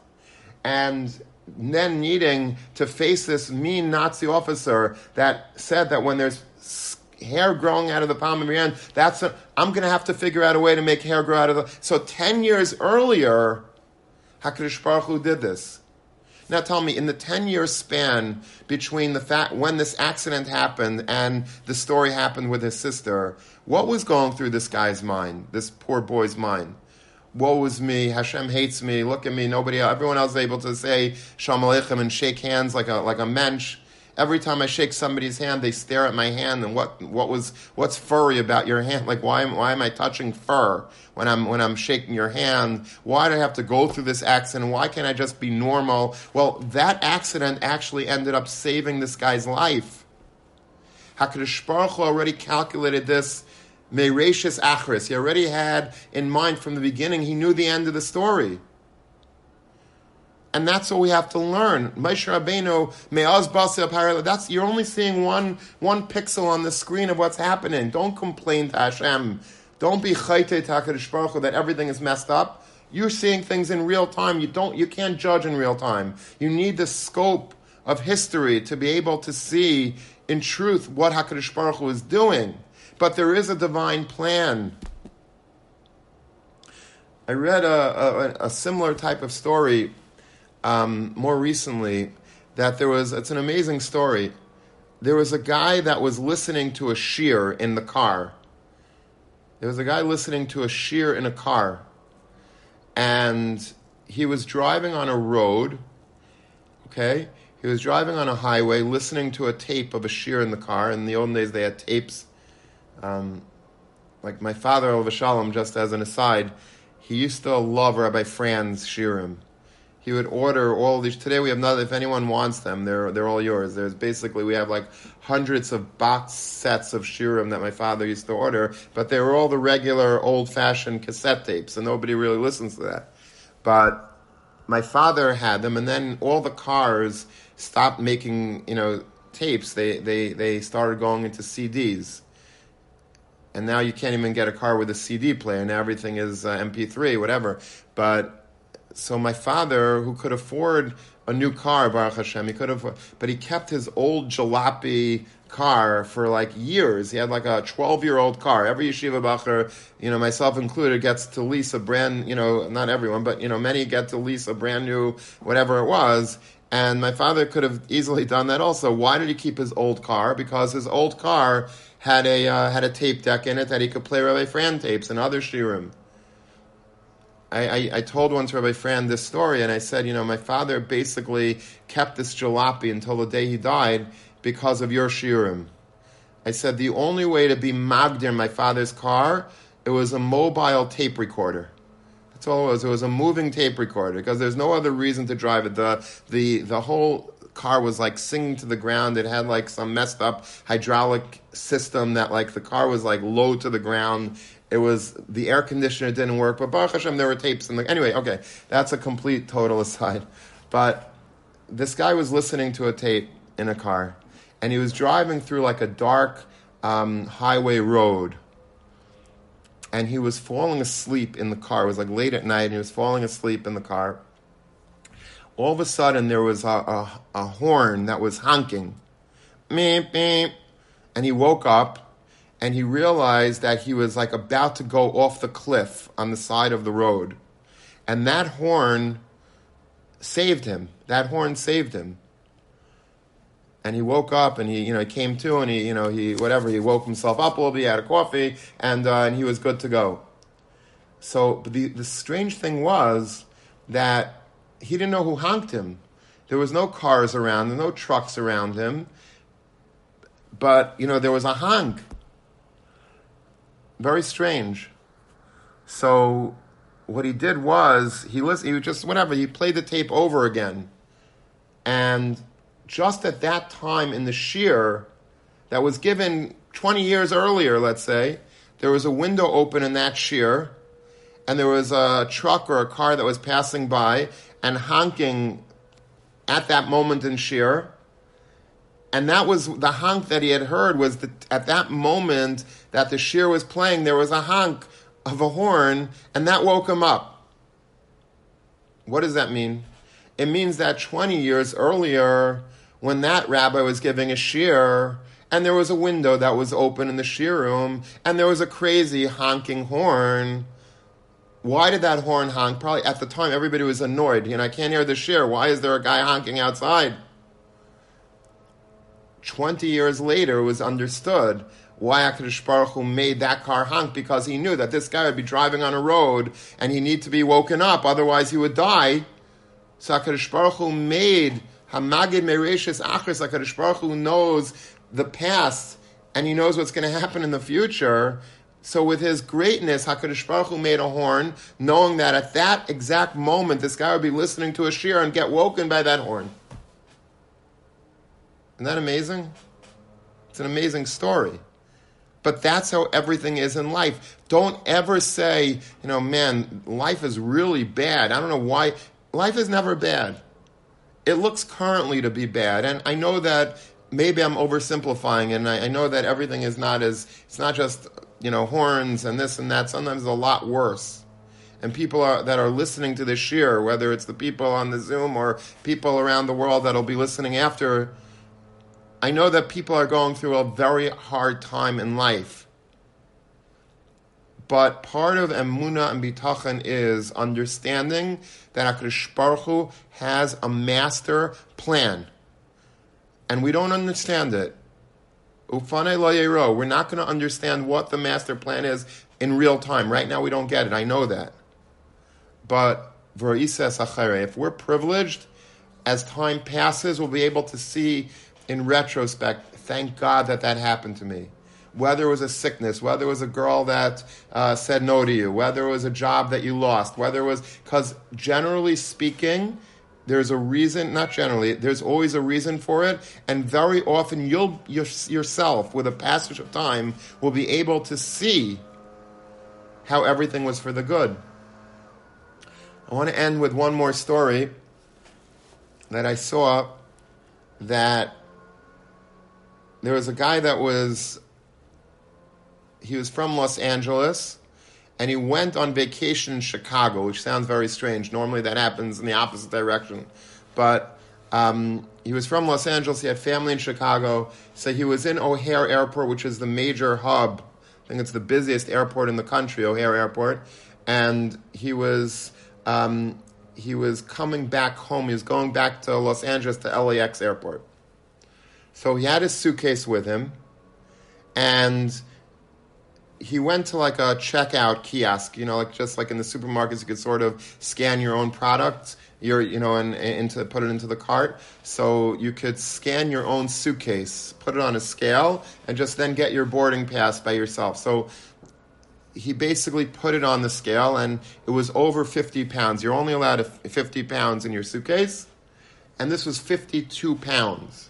and then needing to face this mean Nazi officer that said that when there's hair growing out of the palm of your hand, that's i I'm going to have to figure out a way to make hair grow out of the. So ten years earlier, Hakadosh Baruch Hu did this. Now tell me, in the ten year span between the fact when this accident happened and the story happened with his sister, what was going through this guy's mind, this poor boy's mind? woe is me, Hashem hates me, look at me, nobody, everyone else is able to say Shalom Aleichem and shake hands like a, like a mensch. Every time I shake somebody's hand, they stare at my hand and what, what was, what's furry about your hand? Like, why, am, why am I touching fur when I'm, when I'm shaking your hand? Why do I have to go through this accident? Why can't I just be normal? Well, that accident actually ended up saving this guy's life. HaKadosh Baruch Hu already calculated this Meirashis Achris. He already had in mind from the beginning, he knew the end of the story. And that's what we have to learn. Me'az Basel that's you're only seeing one one pixel on the screen of what's happening. Don't complain to Hashem. Don't be chayte takadish baruch that everything is messed up. You're seeing things in real time. You don't you can't judge in real time. You need the scope of history to be able to see in truth what HaKadosh Baruch Hu is doing but there is a divine plan. I read a, a, a similar type of story um, more recently that there was, it's an amazing story. There was a guy that was listening to a shiur in the car. There was a guy listening to a shiur in a car. And he was driving on a road, okay? He was driving on a highway listening to a tape of a shiur in the car. In the old days, they had tapes um, like my father, Olav Shalom, just as an aside, he used to love Rabbi Frand's Shiurim. He would order all these. Today we have none. If anyone wants them, they're they're all yours. There's basically we have like hundreds of box sets of shiurim that my father used to order, but they were all the regular old-fashioned cassette tapes, and nobody really listens to that. But my father had them, and then all the cars stopped making you know tapes. They they they started going into CDs and now you can't even get a car with a CD player. Now everything is uh, MP3, whatever. But so my father, who could afford a new car, Baruch Hashem, he could have, but he kept his old jalopy car for like years. He had like a 12 year old car. Every yeshiva bacher, you know, myself included, gets to lease a brand, you know, not everyone, but, you know, many get to lease a brand new, whatever it was. And my father could have easily done that also. Why did he keep his old car? Because his old car had a uh, had a tape deck in it that he could play Rabbi Frand tapes and other shiurim. I, I, I, told once Rabbi Frand this story, and I said, you know, my father basically kept this jalopy until the day he died because of your shiurim. I said the only way to be Magdir in my father's car, it was a mobile tape recorder. That's all it was. It was a moving tape recorder because there's no other reason to drive it. The the the whole car was like singing to the ground. It had like some messed up hydraulic system that like the car was like low to the ground. It was the air conditioner didn't work, but Baruch Hashem, there were tapes And anyway. Okay, that's a complete total aside. But this guy was listening to a tape in a car, and he was driving through like a dark um, highway road and he was falling asleep in the car. It was like late at night, and he was falling asleep in the car. All of a sudden, there was a, a, a horn that was honking. Meep, meep. And he woke up, and he realized that he was like about to go off the cliff on the side of the road. And that horn saved him. That horn saved him and he woke up and he, you know, he came to and he, you know, he, whatever, he woke himself up a little bit, he had a coffee, and, uh, and he was good to go. So the, the strange thing was that he didn't know who honked him. There was no cars around, no trucks around him, but, you know, there was a honk. Very strange. So what he did was he listened, he just whatever, he played the tape over again. And just at that time in the shiur that was given 20 years earlier, let's say, there was a window open in that shiur, and there was a truck or a car that was passing by and honking at that moment in shiur. And that was the honk that he had heard was that at that moment that the shiur was playing, there was a honk of a horn, and that woke him up. What does that mean? It means that 20 years earlier, when that rabbi was giving a shiur, and there was a window that was open in the shiur room, and there was a crazy honking horn. Why did that horn honk? Probably at the time everybody was annoyed. You know, I can't hear the shiur. Why is there a guy honking outside? 20 years later, it was understood why HaKadosh Baruch Hu made that car honk because he knew that this guy would be driving on a road and he need to be woken up, otherwise he would die. So HaKadosh Baruch Hu made Hamagid Mereshis Achris, HaKadosh Baruch Hu knows the past and he knows what's going to happen in the future. So with his greatness, HaKadosh Baruch Hu made a horn, knowing that at that exact moment, this guy would be listening to a shiur and get woken by that horn. Isn't that amazing? It's an amazing story. But that's how everything is in life. Don't ever say, you know, man, life is really bad. I don't know why. Life is never bad it looks currently to be bad, and I know that maybe I'm oversimplifying, and I, I, know that everything is not as it's not just you know horns and this and that. Sometimes a lot worse, and people are, that are listening to this shiur, whether it's the people on the Zoom or people around the world that'll be listening after. I know that people are going through a very hard time in life. But part of emuna and bitachon is understanding that Hakadosh Baruch Hu has a master plan, and we don't understand it. Ufane lo We're not going to understand what the master plan is in real time. Right now, we don't get it. I know that. But if we're privileged, as time passes, we'll be able to see in retrospect. Thank God that that happened to me whether it was a sickness, whether it was a girl that uh, said no to you, whether it was a job that you lost, whether it was, because generally speaking, there's a reason, not generally, there's always a reason for it, and very often you'll yourself, with a passage of time, will be able to see how everything was for the good. I want to end with one more story that I saw that there was a guy that was he was from Los Angeles and he went on vacation in Chicago, which sounds very strange. Normally that happens in the opposite direction. But um, he was from Los Angeles, he had family in Chicago, so he was in O'Hare Airport, which is the major hub. I think it's the busiest airport in the country, O'Hare Airport. And he was um, he was coming back home. He was going back to Los Angeles to LAX airport. So he had his suitcase with him, and he went to like a checkout kiosk, you know, like just like in the supermarkets, you could sort of scan your own products. your, you know, and into put it into the cart. So you could scan your own suitcase, put it on a scale, and just then get your boarding pass by yourself. So he basically put it on the scale, and it was over 50 pounds. You're only allowed 50 pounds in your suitcase, and this was 52 pounds.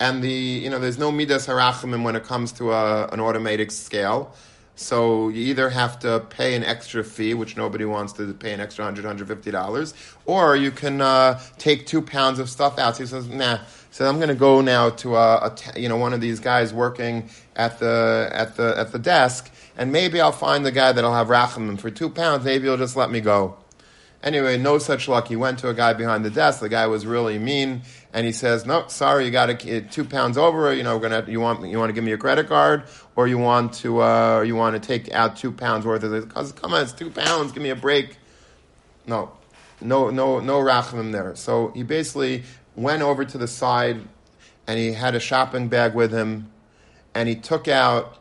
And the, you know, there's no midas harachamim when it comes to a, an automatic scale. So you either have to pay an extra fee, which nobody wants to pay an extra $100, $150, or you can uh, take two pounds of stuff out. So he says, nah. So I'm going to go now to a, a, you know one of these guys working at the at the at the desk, and maybe I'll find the guy that'll have rachamim for two pounds. Maybe he'll just let me go. Anyway, no such luck. He went to a guy behind the desk. The guy was really mean, and he says, "No, sorry, you got a, two pounds over. You know, we're gonna you want you want to give me your credit card, or you want to uh, you want to take out two pounds worth of this? Come on, it's two pounds. Give me a break." No, no, no, no rachamim there. So he basically went over to the side, and he had a shopping bag with him, and he took out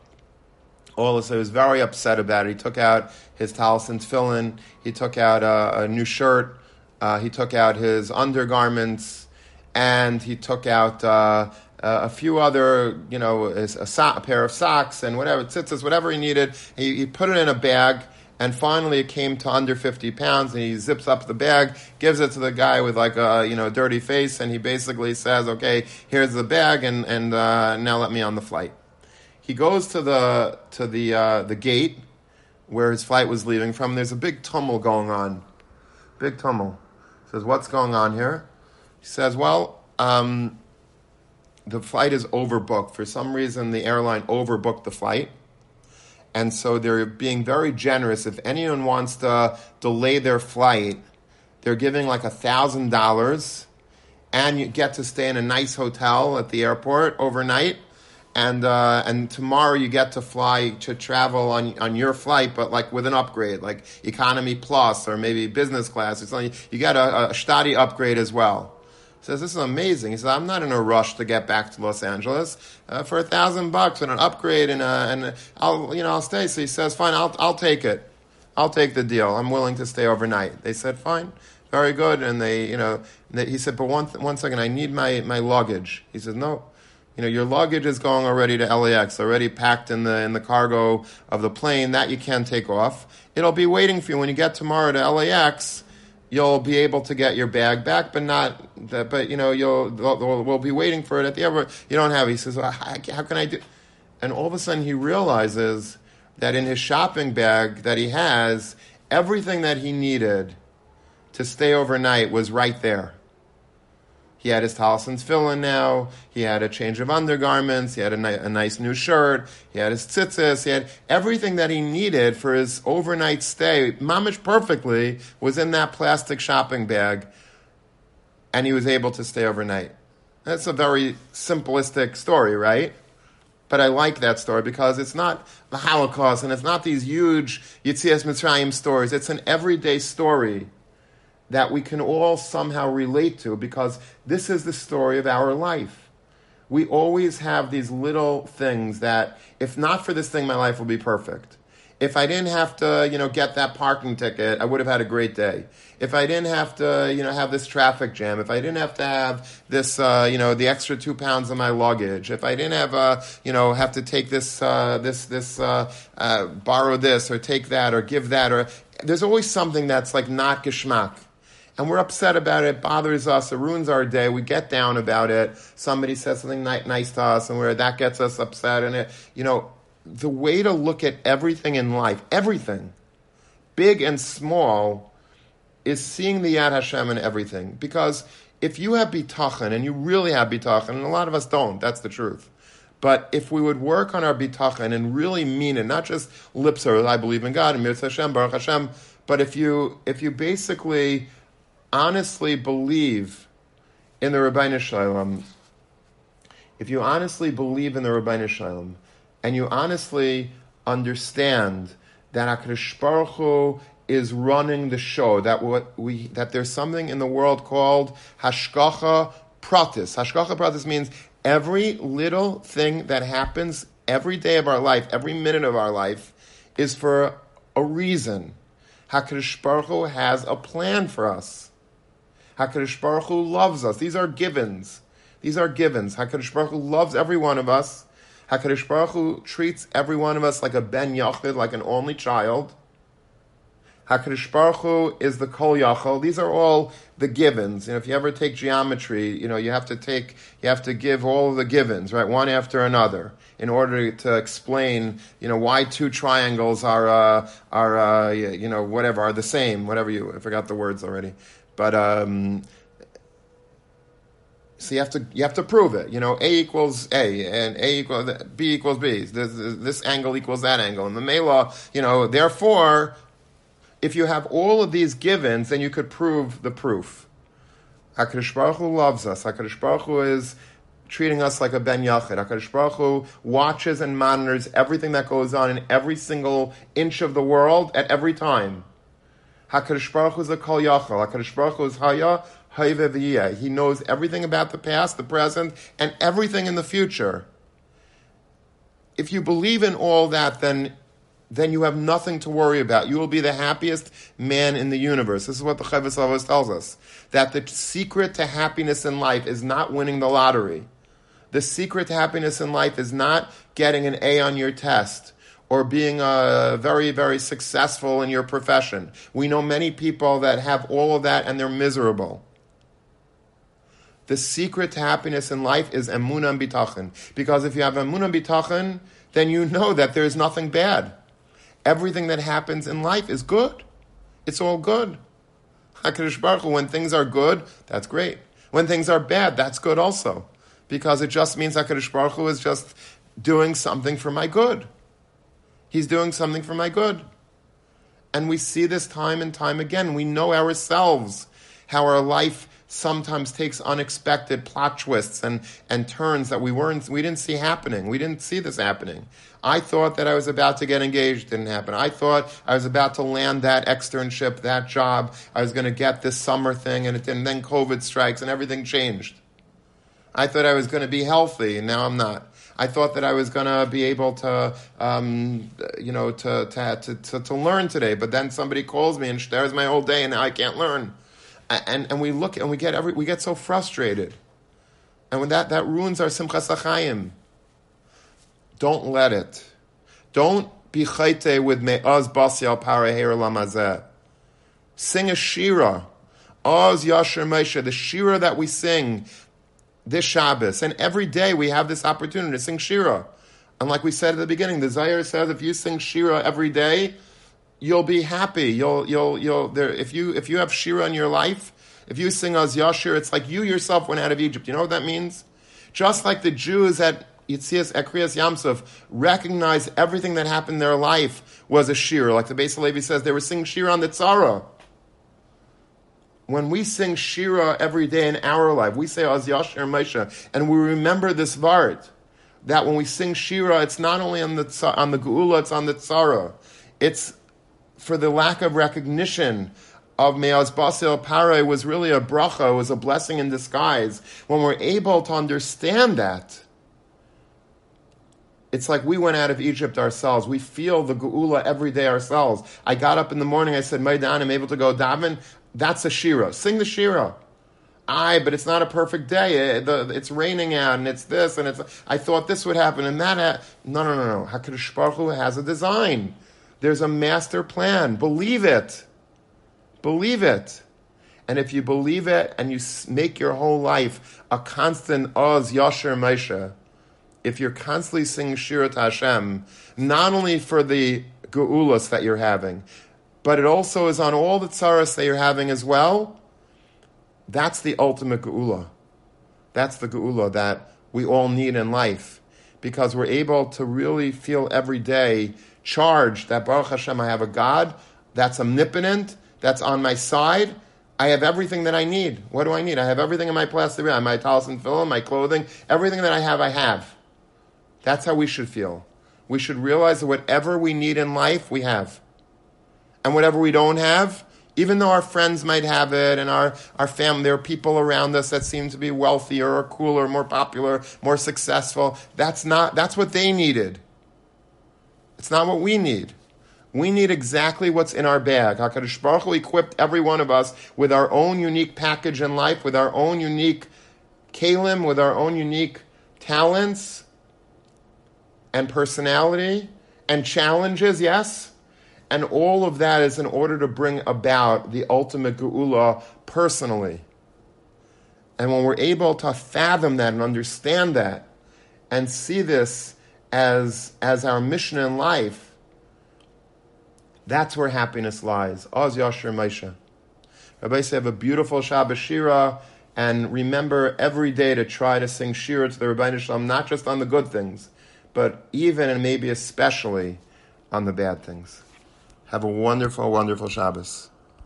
all this. He was very upset about it. He took out his talis and tefillin. He took out a, a new shirt. Uh, he took out his undergarments, and he took out uh, a few other, you know, a, so- a, pair of socks and whatever tzitzis, whatever he needed. He, he put it in a bag. And finally, it came to under 50 pounds, and he zips up the bag, gives it to the guy with like a you know dirty face, and he basically says, "Okay, here's the bag, and and uh, now let me on the flight." He goes to the to the uh, the gate, where his flight was leaving from. There's a big tumult going on. Big tumult. He says, What's going on here? He says, Well, um, the flight is overbooked. For some reason, the airline overbooked the flight. And so they're being very generous. If anyone wants to delay their flight, they're giving like a thousand dollars and you get to stay in a nice hotel at the airport overnight and uh, and tomorrow you get to fly to travel on on your flight, but like with an upgrade, like economy plus or maybe business class or something. You get a, a upgrade as well. He says this is amazing. He says I'm not in a rush to get back to Los Angeles uh, for a thousand bucks and an upgrade and uh, and I'll you know I'll stay. So he says fine, I'll I'll take it. I'll take the deal. I'm willing to stay overnight. They said fine very good. And they, you know, they, he said, but one, one second, I need my, my luggage. He says, no, you know, your luggage is going already to LAX, already packed in the in the cargo of the plane. That you can take off. It'll be waiting for you when you get tomorrow to LAX. You'll be able to get your bag back, but not. That, but you know, you'll we'll be waiting for it at the airport. You don't have. It. He says, well, how, how can I do? And all of a sudden, he realizes that in his shopping bag that he has, everything that he needed to stay overnight was right there. He had his talis and tefillin now. He had a change of undergarments. He had a, ni- a, nice new shirt. He had his tzitzis. He had everything that he needed for his overnight stay. Mamish perfectly was in that plastic shopping bag, and he was able to stay overnight. That's a very simplistic story, right? But I like that story because it's not the Holocaust and it's not these huge Yitzias Mitzrayim stories. It's an everyday story that we can all somehow relate to because this is the story of our life. We always have these little things that, if not for this thing, my life would be perfect. If I didn't have to, you know, get that parking ticket, I would have had a great day. If I didn't have to, you know, have this traffic jam, if I didn't have to have this, uh, you know, the extra two pounds of my luggage, if I didn't have, uh, you know, have to take this, uh, this, this, uh, uh, borrow this or take that or give that or, there's always something that's like not geschmack and we're upset about it. It bothers us. It ruins our day. We get down about it. Somebody says something nice to us, and where that gets us upset. And it, you know, the way to look at everything in life, everything, big and small, is seeing the Yad Hashem in everything. Because if you have bitachon, and you really have bitachon, and a lot of us don't, that's the truth. But if we would work on our bitachon and really mean it, not just lip service, I believe in God, and Mitzvah Hashem, Baruch Hashem, but if you if you basically honestly believe in the Ribono Shel Olam, if you honestly believe in the Ribono Shel Olam, and you honestly understand that Hakadosh Baruch Hu is running the show, that what we that there's something in the world called hashgacha pratis. Hashgacha pratis means every little thing that happens every day of our life, every minute of our life, is for a reason. Hakadosh Baruch Hu has a plan for us. HaKadosh Baruch Hu loves us. These are givens. These are givens. HaKadosh Baruch Hu loves every one of us. HaKadosh Baruch Hu treats every one of us like a ben yachid, like an only child. HaKadosh Baruch Hu is the Kol Yachol. These are all the givens. You know, if you ever take geometry, you know, you have to take, you have to give all of the givens, right, one after another, in order to explain, you know, why two triangles are, uh, are, uh, you know, whatever, are the same, whatever you, I forgot the words already. But, um, so you have to you have to prove it. You know, A equals A and A equals B equals B. This, this angle equals that angle. And the Mela, you know, therefore if you have all of these givens, then you could prove the proof. HaKadosh Baruch Hu loves us. HaKadosh Baruch Hu is treating us like a ben yachid. HaKadosh Baruch Hu watches and monitors everything that goes on in every single inch of the world at every time. HaKadosh Baruch Hu is a kol yachol. HaKadosh Baruch Hu is haya, hayve He knows everything about the past, the present, and everything in the future. If you believe in all that, then then you have nothing to worry about. You will be the happiest man in the universe. This is what the Chovos HaLevavos tells us. That the secret to happiness in life is not winning the lottery. The secret to happiness in life is not getting an A on your test or being uh, very, very successful in your profession. We know many people that have all of that and they're miserable. The secret to happiness in life is emunah and bitachon. Because if you have emunah and bitachon, then you know that there is nothing bad everything that happens in life is good. It's all good. HaKadosh Baruch Hu, when things are good, that's great. When things are bad, that's good also. Because it just means HaKadosh Baruch Hu is just doing something for my good. He's doing something for my good. And we see this time and time again. We know ourselves how our life sometimes takes unexpected plot twists and, and turns that we weren't we didn't see happening. We didn't see this happening. I thought that I was about to get engaged, didn't happen. I thought I was about to land that externship, that job. I was going to get this summer thing, and it didn't. Then COVID strikes, and everything changed. I thought I was going to be healthy, and now I'm not. I thought that I was going to be able to, um, you know, to, to, to, to, learn today, but then somebody calls me and there's my whole day, and now I can't learn and, and we look and we get every, we get so frustrated. And when that, that ruins our simchas achayim. Don't let it. Don't be chayte with me'az basi al paraher lamazeh. Sing a shira. Oz Yasher Moshe, the shira that we sing this Shabbos. And every day we have this opportunity to sing shira. And like we said at the beginning, the Zohar says if you sing shira every day, you'll be happy. You'll, you'll, you'll, there, if you, if you have Shira in your life, if you sing Az Yashir, it's like you yourself went out of Egypt. You know what that means? Just like the Jews at Yitzias Ekriyas Yamsuf recognized everything that happened in their life was a shir. Like the Beis Levi says, they were singing shira on the tzara. When we sing shira every day in our life, we say Az Yashir Moshe, and we remember this vart that when we sing shira, it's not only on the on the geula, it's on the tzara. It's for the lack of recognition of Me'az Basil Paray was really a bracha, was a blessing in disguise. When we're able to understand that, it's like we went out of Egypt ourselves. We feel the geula every day ourselves. I got up in the morning, I said, Maidan, I'm able to go daven. That's a shira. Sing the shira. Aye, but it's not a perfect day. Eh, it's raining out, and it's this, and it's. I thought this would happen, and that. Ha- no, no, no, no. Hakadosh Baruch Hu has a design. There's a master plan. Believe it. Believe it. And if you believe it and you make your whole life a constant Oz Yasher Moshe, if you're constantly singing Shirat Hashem, not only for the Geulas that you're having, but it also is on all the tsaras that you're having as well, that's the ultimate Geula. That's the Geula that we all need in life because we're able to really feel every day charged that Baruch Hashem, I have a God that's omnipotent, that's on my side. I have everything that I need. What do I need? I have everything in my plastic bag, my talis and tefillin, my clothing, everything that I have, I have. That's how we should feel. We should realize that whatever we need in life, we have. And whatever we don't have, even though our friends might have it and our, our family, there are people around us that seem to be wealthier or cooler, more popular, more successful. That's not, that's what they needed. It's not what we need. We need exactly what's in our bag. HaKadosh Baruch Hu equipped every one of us with our own unique package in life, with our own unique kalim, with our own unique talents and personality and challenges, yes? And all of that is in order to bring about the ultimate geula personally. And when we're able to fathom that and understand that and see this as, as our mission in life, that's where happiness lies. Oz Yasher Maisha. Rabbi say have a beautiful Shabbos Shira and remember every day to try to sing Shira to the Rabbi Shalom, not just on the good things, but even and maybe especially on the bad things. Have a wonderful, wonderful Shabbos.